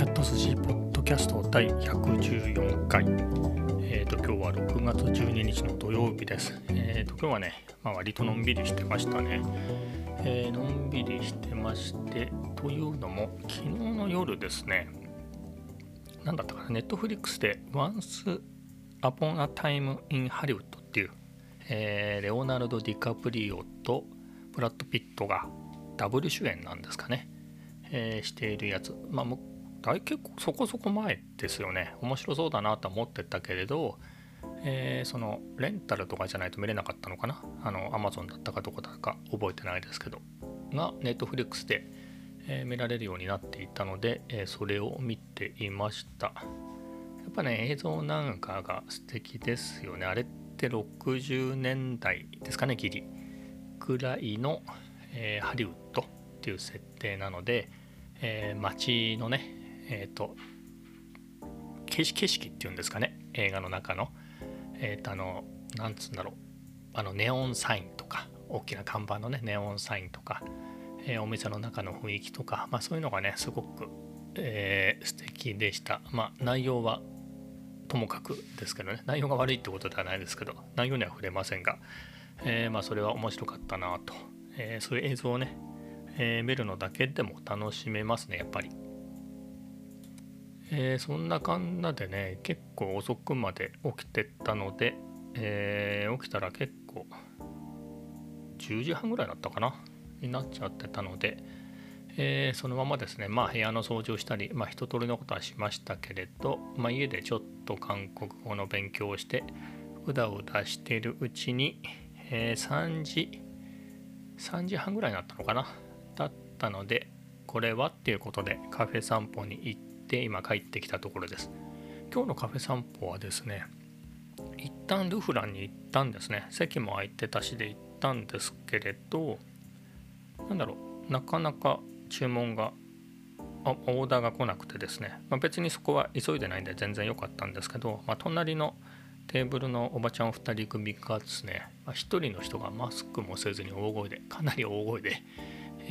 キャット筋ポッドキャスト第114回。えっ、と、今日は6月12日の土曜日です。えっ、と、今日はね、まあ、割とのんびりしてましたね。えーのんびりしてまして、というのも、昨日の夜ですね、なんだったかな、ネットフリックスで Once Upon a Time in Hollywood っていう、えーレオナルド・ディカプリオとブラッド・ピットがダブル主演なんですかね、えーしているやつ。まあ、結構そこそこ前ですよね。面白そうだなと思ってたけれど、えーそのレンタルとかじゃないと見れなかったのかな。あの、Amazon だったかどこだか覚えてないですけど、がネットフリックスで、えー見られるようになっていたので、えーそれを見ていました。やっぱね、映像なんかが素敵ですよね。あれって60年代ですかね、ギリ。ぐらいの、えハリウッドっていう設定なので、えー街のね、えっ、と、景色景色っていうんですかね、映画の中の、えっ、と、あの、なんつうんだろう、あの、ネオンサインとか、大きな看板のね、ネオンサインとか、えーお店の中の雰囲気とか、まあそういうのがね、すごく、えー素敵でした。まあ内容はともかくですけどね、内容が悪いってことではないですけど、内容には触れませんが、えーまあそれは面白かったなと、えそういう映像をね、え見るのだけでも楽しめますね、やっぱり。えーそんなかんなでね、結構遅くまで起きてったので、えー起きたら結構10時半ぐらいだったかなになっちゃってたので、えーそのままですね、まあ部屋の掃除をしたり、まあ一通りのことはしましたけれど、まあ家でちょっと韓国語の勉強をして、うだうだしているうちに、えー3時、3時半ぐらいになったのかなだったので、これはっていうことでカフェ散歩に行って今帰ってきたところです。今日のカフェ散歩はですね、一旦ルフランに行ったんですね。席も空いてたしで行ったんですけれど、なんだろう、なかなか注文が、あオーダーが来なくてですね、まあ、別にそこは急いでないんで全然良かったんですけど、まあ、隣のテーブルのおばちゃん2人組がですね、まあ、1人の人がマスクもせずに大声で、かなり大声で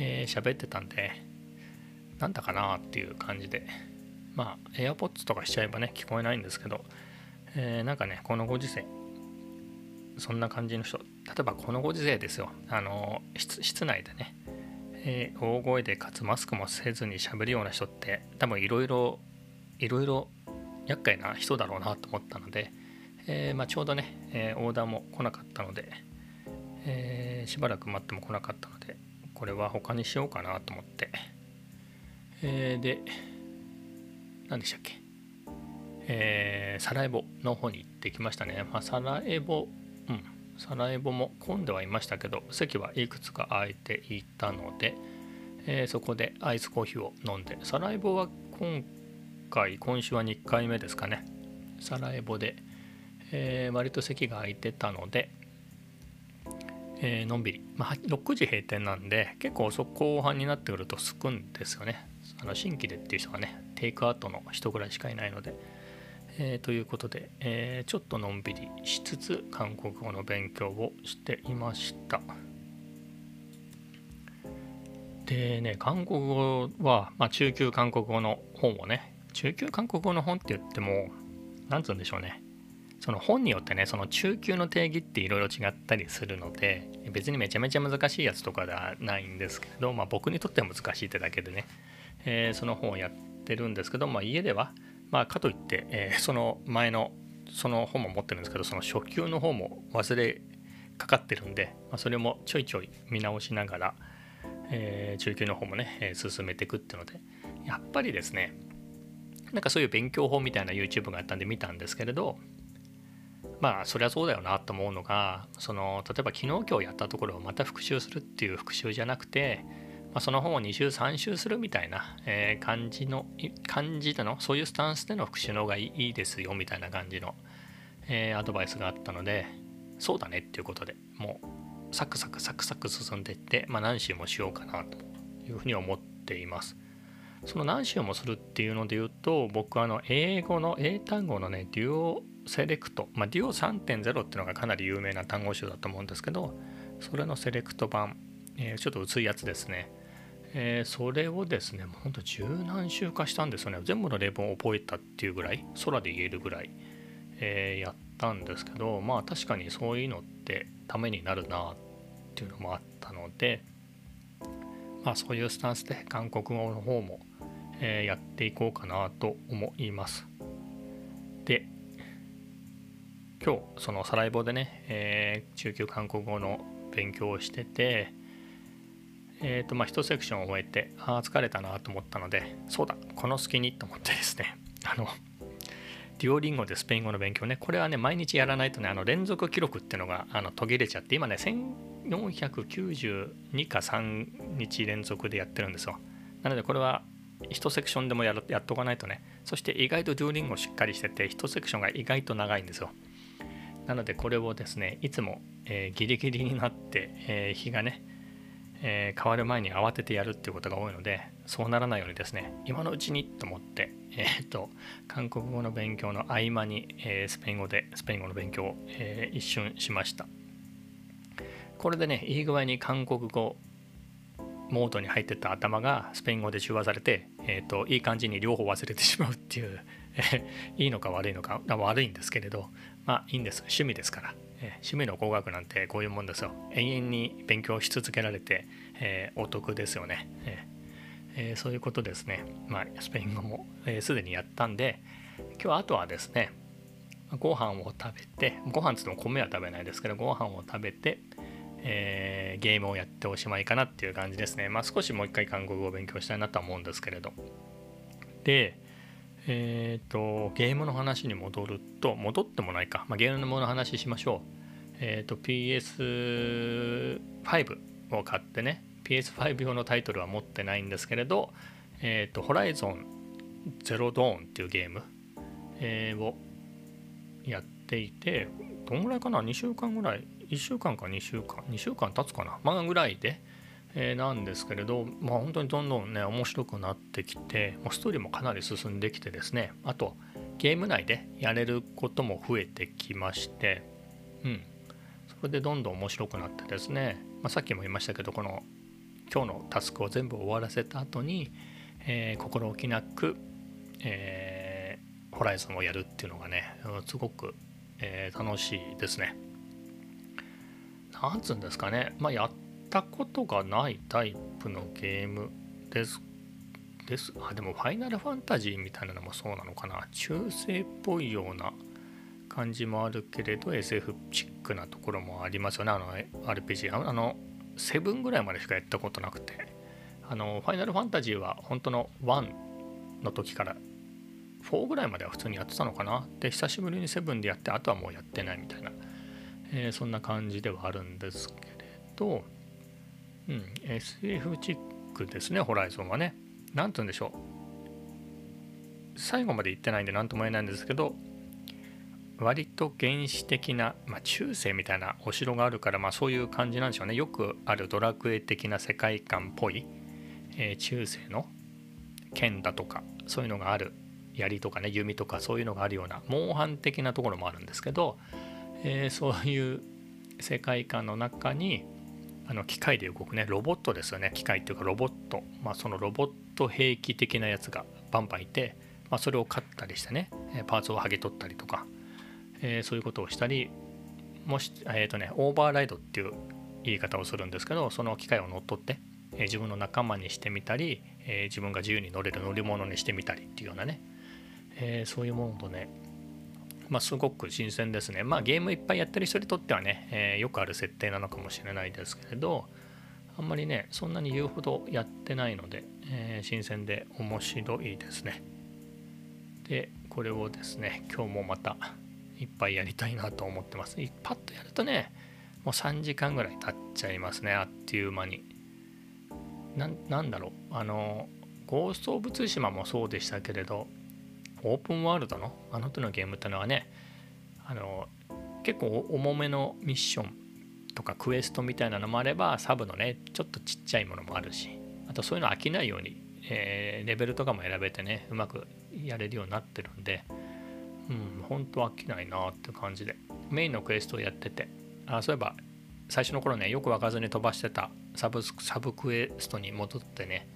えー喋ってたんで、なんだかなっていう感じで、まあ、AirPods とかしちゃえばね、聞こえないんですけど、えーなんかね、このご時世、そんな感じの人、例えばこのご時世ですよ、あの室内でね、えー大声でかつマスクもせずに喋るような人って、多分いろいろ、いろいろ厄介な人だろうなと思ったので、えーまあ、ちょうどね、えオーダーも来なかったので、えしばらく待っても来なかったので、これは他にしようかなと思って、えで、何でしたっけ、えーサラエボの方に行ってきましたね。まあ、サラエボ、うん、サラエボも混んではいましたけど、席はいくつか空いていたので、えーそこでアイスコーヒーを飲んで、サラエボは今回、今週は2回目ですかね。サラエボで、えー割と席が空いてたので、えーのんびり、まあ、6時閉店なんで結構遅く後半になってくるとすくんですよねあの新規でっていう人がねテイクアウトの人ぐらいしかいないので、えーということで、えーちょっとのんびりしつつ韓国語の勉強をしていました。でね韓国語は、まあ、中級韓国語の本をね中級韓国語の本って言ってもなんつうんでしょうね。その本によってねその中級の定義っていろいろ違ったりするので別にめちゃめちゃ難しいやつとかではないんですけど、まあ、僕にとっては難しいってだけでね、えーその本をやってるんですけど、まあ、家では、まあ、かといって、えーその前のその本も持ってるんですけどその初級の方も忘れかかってるんで、まあ、それもちょいちょい見直しながら、えー中級の方もね、えー進めていくっていうのでやっぱりですねなんかそういう勉強法みたいな YouTube があったんで見たんですけれどまあそりゃそうだよなと思うのがその例えば昨日今日やったところをまた復習するっていう復習じゃなくて、まあ、その本を2週3週するみたいな、えー感じの感じでのそういうスタンスでの復習の方がいいですよみたいな感じの、えーアドバイスがあったのでそうだねっていうことでもうサクサクサクサク進んでいって、まあ、何週もしようかなというふうに思っています。その何週もするっていうので言うと僕はあの英語の英単語のねデュオセレクト、まあ、デュオ3.0っていうのがかなり有名な単語集だと思うんですけどそれのセレクト版、えーちょっと薄いやつですね、えー、それをですねもうほんと十何週化したんですよね。全部の例文を覚えたっていうぐらい空で言えるぐらい、えー、やったんですけどまあ確かにそういうのってためになるなっていうのもあったのでまあそういうスタンスで韓国語の方も、えー、やっていこうかなと思います。で今日そのサライボでね、えー、中級韓国語の勉強をしててえーとまあ、1セクションを終えてああ疲れたなと思ったのでそうだこの隙にと思ってですね あのデュオリンゴでスペイン語の勉強ねこれはね毎日やらないとねあの連続記録っていうのがあの途切れちゃって今ね1492か3日連続でやってるんですよ。なのでこれは1セクションでもややっとかないとねそして意外とデュオリンゴしっかりしてて1セクションが意外と長いんですよ。なのでこれをですねいつも、えー、ギリギリになって、えー、日がねえー、変わる前に慌ててやるっていうことが多いのでそうならないようにですね今のうちにと思って、えー、っと韓国語の勉強の合間に、えー、スペイン語でスペイン語の勉強を、え一瞬しました。これでねいい具合に韓国語モードに入ってた頭がスペイン語で中和されて、えーと、いい感じに両方忘れてしまうっていう、いいのか悪いのか悪いんですけれどまあいいんです。趣味ですから。趣味の工学なんてこういうもんですよ。永遠に勉強し続けられて、えー、お得ですよね、えー、そういうことですね。まあスペイン語もすで、ー、にやったんで今日あとはですねご飯を食べてご飯つっても米は食べないですけどご飯を食べて、えー、ゲームをやっておしまいかなっていう感じですね。まあ少しもう一回韓国語を勉強したいなとは思うんですけれど。でえっ、ー、と、ゲームの話に戻ると、戻ってもないか。まあ、ゲームの話しましょう。えっ、ー、と、PS5 を買ってね、PS5 用のタイトルは持ってないんですけれど、えっ、ー、と、ホライゾンゼロドーンっていうゲーム、えー、をやっていて、どんぐらいかな ?2 週間ぐらい、1週間か2週間、2週間経つかな？まあぐらいで、え、なんですけれど、まあ、本当にどんどんね面白くなってきてもうストーリーもかなり進んできてですね。あとゲーム内でやれることも増えてきまして。うん。それでどんどん面白くなってですね、まあ、さっきも言いましたけどこの今日のタスクを全部終わらせた後に、えー、心置きなく、えー、ホライゾンをやるっていうのがねすごく、えー、楽しいですね。なんつうんですかね、まあ、やっったことがないタイプのゲームです。です。あでもファイナルファンタジーみたいなのもそうなのかな。中世っぽいような感じもあるけれど SF チックなところもありますよね。あの RPG あの7ぐらいまでしかやったことなくて。あのファイナルファンタジーは本当の1の時から4ぐらいまでは普通にやってたのかな。で久しぶりに7でやってあとはもうやってないみたいな、えー、そんな感じではあるんですけれど。うん、SF チックですね、ホライゾンはね。何て言うんでしょう。最後まで言ってないんで何とも言えないんですけど、割と原始的な、まあ、中世みたいなお城があるから、まあ、そういう感じなんでしょうね。よくあるドラクエ的な世界観っぽい、えー、中世の剣だとか、そういうのがある槍とかね、弓とかそういうのがあるような、モンハン的なところもあるんですけど、えー、そういう世界観の中に、あの機械で動くねロボットですよね。機械っていうかロボット、まあ、そのロボット兵器的なやつがバンバンいて、まあ、それを買ったりしてねパーツを剥ぎ取ったりとか、えー、そういうことをしたりもし、えーとね、オーバーライドっていう言い方をするんですけどその機械を乗っ取って、えー、自分の仲間にしてみたり、えー、自分が自由に乗れる乗り物にしてみたりっていうようなね、えそういうものとねまあ、すごく新鮮ですね。まあゲームいっぱいやってる人にとってはね、えー、よくある設定なのかもしれないですけれど、あんまりね、そんなに言うほどやってないので、えー、新鮮で面白いですね。で、これをですね、今日もまたいっぱいやりたいなと思ってます。パッとやるとね、もう3時間ぐらい経っちゃいますね、あっという間に。なんだろう、あの、ゴースト・オブ・ツシマもそうでしたけれど、オープンワールドのあの手のゲームってのはねあの結構重めのミッションとかクエストみたいなのもあればサブのねちょっとちっちゃいものもあるしあとそういうの飽きないように、えー、レベルとかも選べてねうまくやれるようになってるんでうん本当飽きないなって感じで。メインのクエストをやっててあそういえば最初の頃ねよく分かずに飛ばしてたサブサブクエストに戻ってね、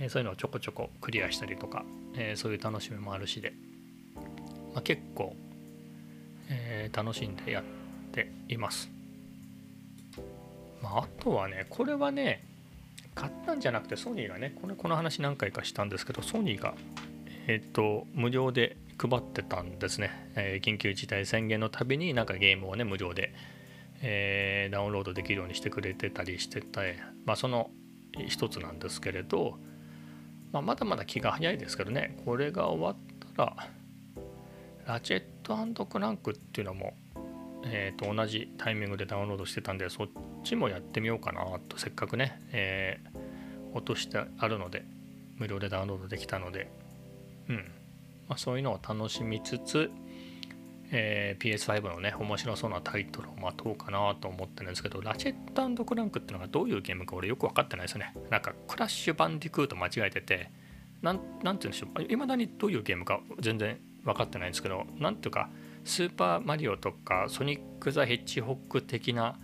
えそういうのをちょこちょこクリアしたりとか、えそういう楽しみもあるしで、まあ、結構、え楽しんでやっています。まあ、あとはね、これはね、買ったんじゃなくてソニーがね、これこの話何回かしたんですけど、ソニーが、えっ、ー、と、無料で配ってたんですね、え、緊急事態宣言のたびになんかゲームをね、無料で、え、ダウンロードできるようにしてくれてたりしてて、まあ、その一つなんですけれど、まあ、まだまだ気が早いですけどね、これが終わったら、ラチェットクランクっていうのもえー、と同じタイミングでダウンロードしてたんでそっちもやってみようかなと。せっかくね、えー、落としてあるので無料でダウンロードできたので、うん。まあ、そういうのを楽しみつつ、えー、PS5 のね面白そうなタイトルを待とうかなと思ってるんですけどラチェットクランクっていうのがどういうゲームか俺よく分かってないですよね。なんかクラッシュバンディクーと間違えててなんなんて言うんでしょう。いまだにどういうゲームか全然分かってないんですけどなんていうかスーパーマリオとかソニック・ザ・ヘッジホック的な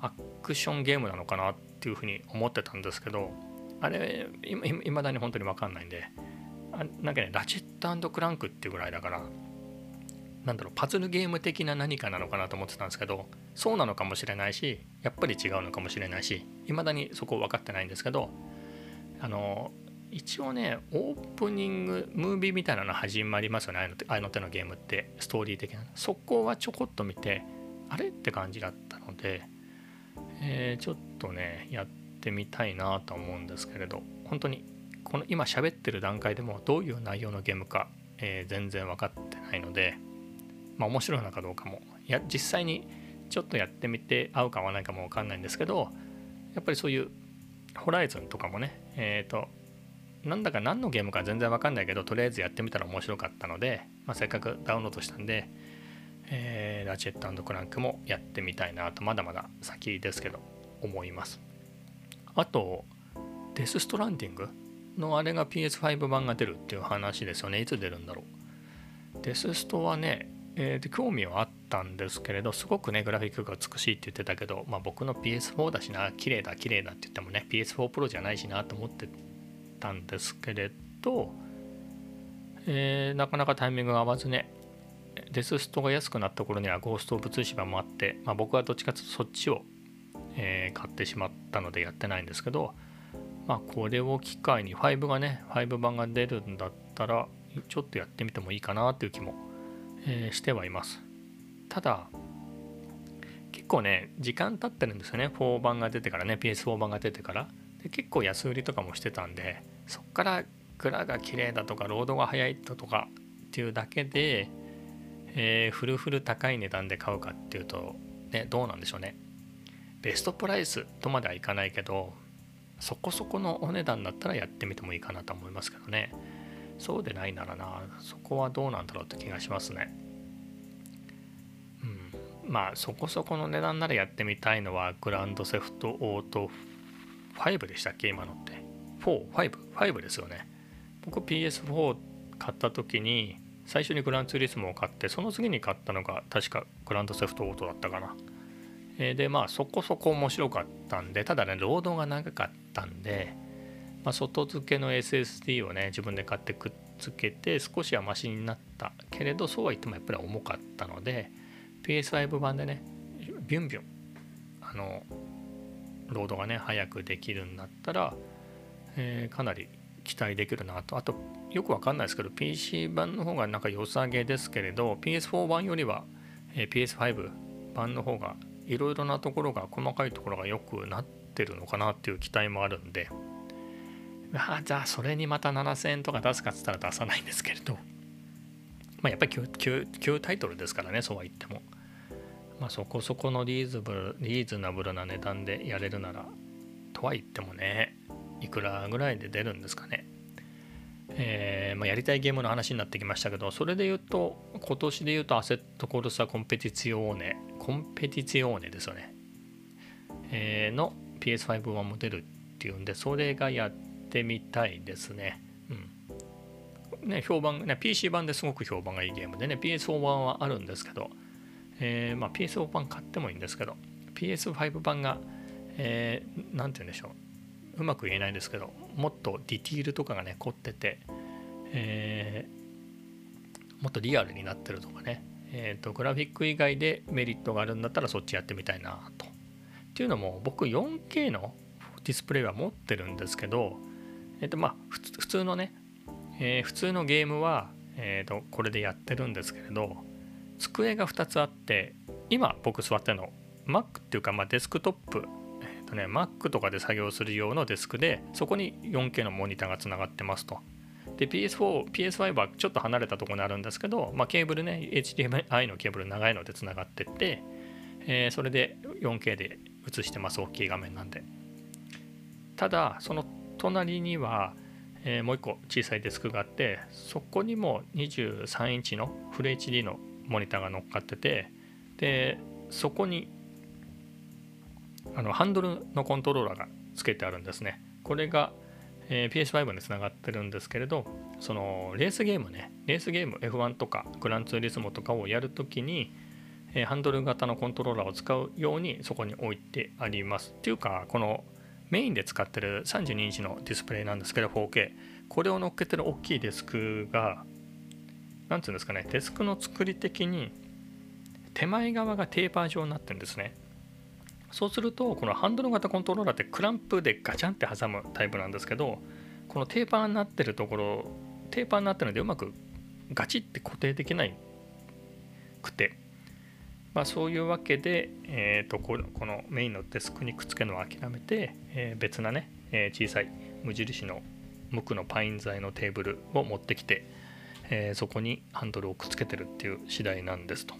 アクションゲームなのかなっていうふうに思ってたんですけどあれいまだに本当に分かんないんであなんかねラチェットクランクっていうぐらいだからなんだろうパズルゲーム的な何かなのかなと思ってたんですけどそうなのかもしれないしやっぱり違うのかもしれないしいまだにそこ分かってないんですけどあの一応ねオープニングムービーみたいなの始まりますよねあの手のゲームってストーリー的な。そこはちょこっと見てあれって感じだったので、えー、ちょっとねやってみたいなと思うんですけれど本当にこの今喋ってる段階でもどういう内容のゲームか、えー、全然分かってないのでまあ面白いのかどうかもいや実際にちょっとやってみて合うか合わないかも分かんないんですけどやっぱりそういうホライズンとかもねえっ、ー、となんだか何のゲームか全然わかんないけど、とりあえずやってみたら面白かったので、まあ、せっかくダウンロードしたんで、えー、ラチェットクランクもやってみたいなと、まだまだ先ですけど、思います。あと、デス・ストランディングのあれが PS5 版が出るっていう話ですよね。いつ出るんだろう。デスストはね、えー、興味はあったんですけれど、すごくね、グラフィックが美しいって言ってたけど、まあ、僕の PS4 だしな、綺麗だ、綺麗だって言ってもね、PS4 Pro じゃないしなと思ってたんですけれど、えー、なかなかタイミングが合わずねデスストが安くなった頃にはゴースト・オブ・ツーシバもあって、まあ、僕はどっちかというとそっちを、えー、買ってしまったのでやってないんですけど、まあ、これを機会に5がね5版が出るんだったらちょっとやってみてもいいかなという気も、え、してはいます。ただ結構ね時間経ってるんですよね。4版が出てからね PS4 版が出てから。で結構安売りとかもしてたんでそっから蔵が綺麗だとかロードが速いだとかっていうだけで、えー、フルフル高い値段で買うかっていうと、ね、どうなんでしょうね。ベストプライスとまではいかないけどそこそこのお値段だったらやってみてもいいかなと思いますけどね。そうでないならなそこはどうなんだろうって気がしますねうんまあそこそこの値段ならやってみたいのはグランドセフトオート5でしたっけ今のって ?4?5?5 ですよね僕 PS4 買った時に最初にグランツーリスモを買ってその次に買ったのが確かグランドセフトオートだったかな、え、でまあそこそこ面白かったんでただねロードが長かったんで、まあ、外付けの SSD をね自分で買ってくっつけて少しはマシになったけれどそうは言ってもやっぱり重かったので PS5 版でねビュンビュンあのロードがね早くできるんだったら、えー、かなり期待できるなと。あとよくわかんないですけど PC 版の方がなんか良さげですけれど PS4 版よりは、えー、PS5 版の方がいろいろなところが細かいところが良くなってるのかなっていう期待もあるんで。あじゃあそれにまた7000円とか出すかっつったら出さないんですけれど。まあやっぱり旧旧タイトルですからねそうは言っても。まあ、そこそこのリーズブルリーズナブルな値段でやれるならとは言ってもねいくらぐらいで出るんですかね。えー、まあ、やりたいゲームの話になってきましたけどそれで言うと今年で言うとアセットコルサコンペティツィオーネコンペティツィオーネですよね、えー、の PS5 版も出るっていうんでそれがやってみたいですね。うん。ね評判ね PC 版ですごく評判がいいゲームでね PS4 版はあるんですけどえー、まあ、PS4 版買ってもいいんですけど PS5 版が、えー、て言うんでしょう。うまく言えないですけどもっとディティールとかがね凝ってて、えー、もっとリアルになってるとかね、えーと、グラフィック以外でメリットがあるんだったらそっちやってみたいなと。っていうのも僕 4K のディスプレイは持ってるんですけど、えーとまあ、普通のね、えー、普通のゲームは、えーとこれでやってるんですけれど机が2つあって今僕座ってるの Mac っていうか、まあ、デスクトップ、えーとね、Mac とかで作業する用のデスクでそこに 4K のモニターがつながってますと。で PS4、PS5 はちょっと離れたところにあるんですけど、まあ、ケーブルね HDMI のケーブル長いのでつながってって、えー、それで 4K で映してます大きい画面なんでただその隣には、え、もう一個小さいデスクがあってそこにも23インチのフル HD のモニターが乗っかっててでそこにあのハンドルのコントローラーがつけてあるんですね。これが、え、PS5 につながってるんですけれどそのレースゲームねレースゲーム F1 とかグランツーリスモとかをやるときに、ハンドル型のコントローラーを使うようにそこに置いてあります。っていうかこのメインで使ってる32インチのディスプレイなんですけど 4K これを乗っけてる大きいデスクが何て言うんですかねデスクの作り的に手前側がテーパー状になってるんですね。そうするとこのハンドル型コントローラーってクランプでガチャンって挟むタイプなんですけどこのテーパーになってるところテーパーになってるのでうまくガチって固定できないくてまあそういうわけで、えー、とこのメインのデスクにくっつけるのを諦めて、えー、別なね、えー、小さい無印の無垢のパイン材のテーブルを持ってきて、えー、そこにハンドルをくっつけてるっていう次第なんですと。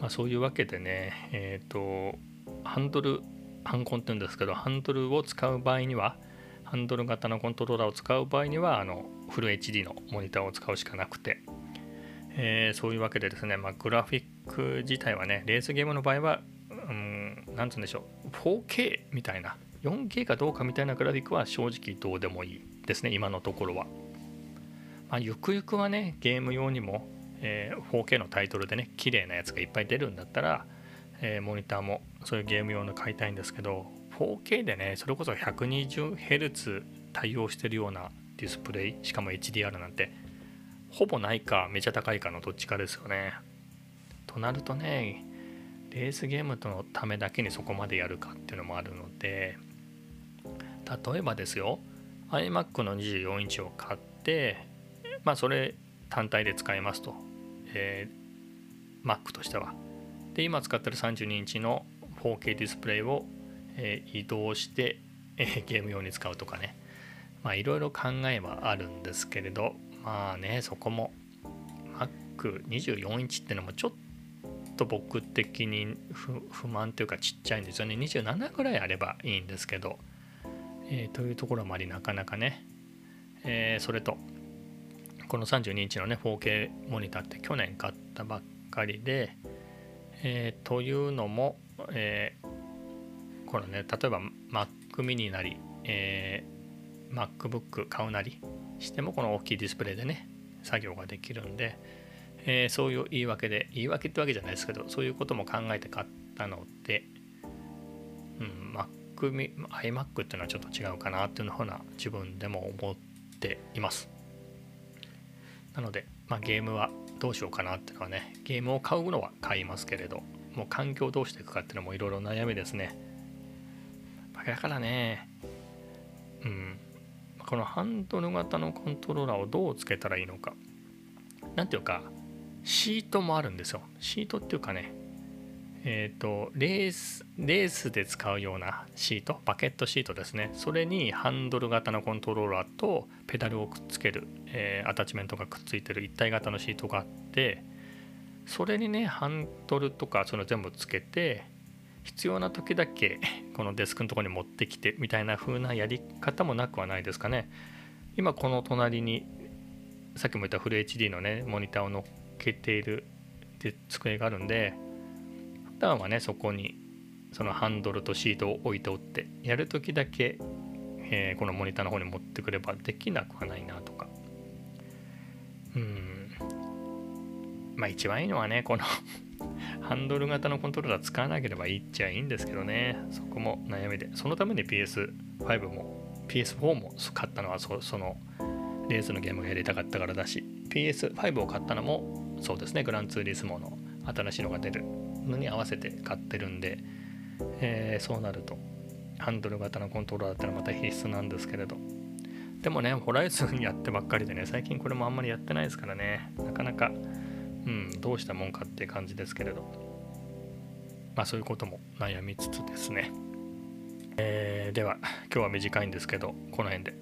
まあ、そういうわけでね、えっ、と、ハンドル、ハンコンって言うんですけど、ハンドルを使う場合には、ハンドル型のコントローラーを使う場合には、あのフル HD のモニターを使うしかなくて、えー、そういうわけでですね、まあ、グラフィック自体はね、レースゲームの場合は、うん、なんつうんでしょう、4K みたいな、4K かどうかみたいなグラフィックは正直どうでもいいですね、今のところは。まあ、ゆくゆくはね、ゲーム用にも、えー、4K のタイトルでね、綺麗なやつがいっぱい出るんだったら、えー、モニターもそういうゲーム用の買いたいんですけど、4K でね、それこそ 120Hz 対応してるようなディスプレイ、しかも HDR なんて、ほぼないか、めちゃ高いかのどっちかですよね。となるとね、レースゲームとのためだけにそこまでやるかっていうのもあるので、例えばですよ、iMac の24インチを買って、まあそれ単体で使いますと、えー、Mac としては。で、今使ってる32インチの 4K ディスプレイを、えー、移動して、えー、ゲーム用に使うとかね。まあいろいろ考えはあるんですけれど、まあね、そこも Mac24 インチってのもちょっと僕的に不満というかちっちゃいんですよね。27ぐらいあればいいんですけど、えー、というところもありなかなかね、えー、それとこの32インチのね 4K モニターって去年買ったばっかりで、えー、というのも、えー、このね例えば Mac mini なり、えー、MacBook 買うなりしてもこの大きいディスプレイでね作業ができるんで、えー、そういう言い訳で言い訳ってわけじゃないですけどそういうことも考えて買ったので、うん、Mac iMac っていうのはちょっと違うかなっていうふうな自分でも思っています。なので、まあ、ゲームはどうしようかなっていうのはね、ゲームを買うのは買いますけれど、もう環境をどうしていくかっていうのもいろいろ悩みですね。だからね、うん、このハンドル型のコントローラーをどうつけたらいいのか。なんていうか、シートもあるんですよ。シートっていうかね、えっ、ー、とレースレースで使うようなシートバケットシートですねそれにハンドル型のコントローラーとペダルをくっつける、えー、アタッチメントがくっついてる一体型のシートがあってそれにねハンドルとかその全部つけて必要な時だけこのデスクのとこに持ってきてみたいな風なやり方もなくはないですかね。今この隣にさっきも言ったフル HD のねモニターを乗っけている机があるんで普段はねそこにそのハンドルとシートを置いておってやるときだけ、えー、このモニターの方に持ってくればできなくはないなとか。うん。まあ一番いいのはねこのハンドル型のコントローラー使わなければいいっちゃいいんですけどね。そこも悩みで。そのために PS5 も PS4 も買ったのはそそのレースのゲームがやりたかったからだし PS5 を買ったのもそうですねグランツーリスモの新しいのが出るのに合わせて買ってるんで、えー、そうなるとハンドル型のコントローラーってのはまた必須なんですけれど。でもねホライズンやってばっかりでね最近これもあんまりやってないですからね。なかなかうんどうしたもんかって感じですけれど。まあそういうことも悩みつつですね。えー、では今日は短いんですけどこの辺で。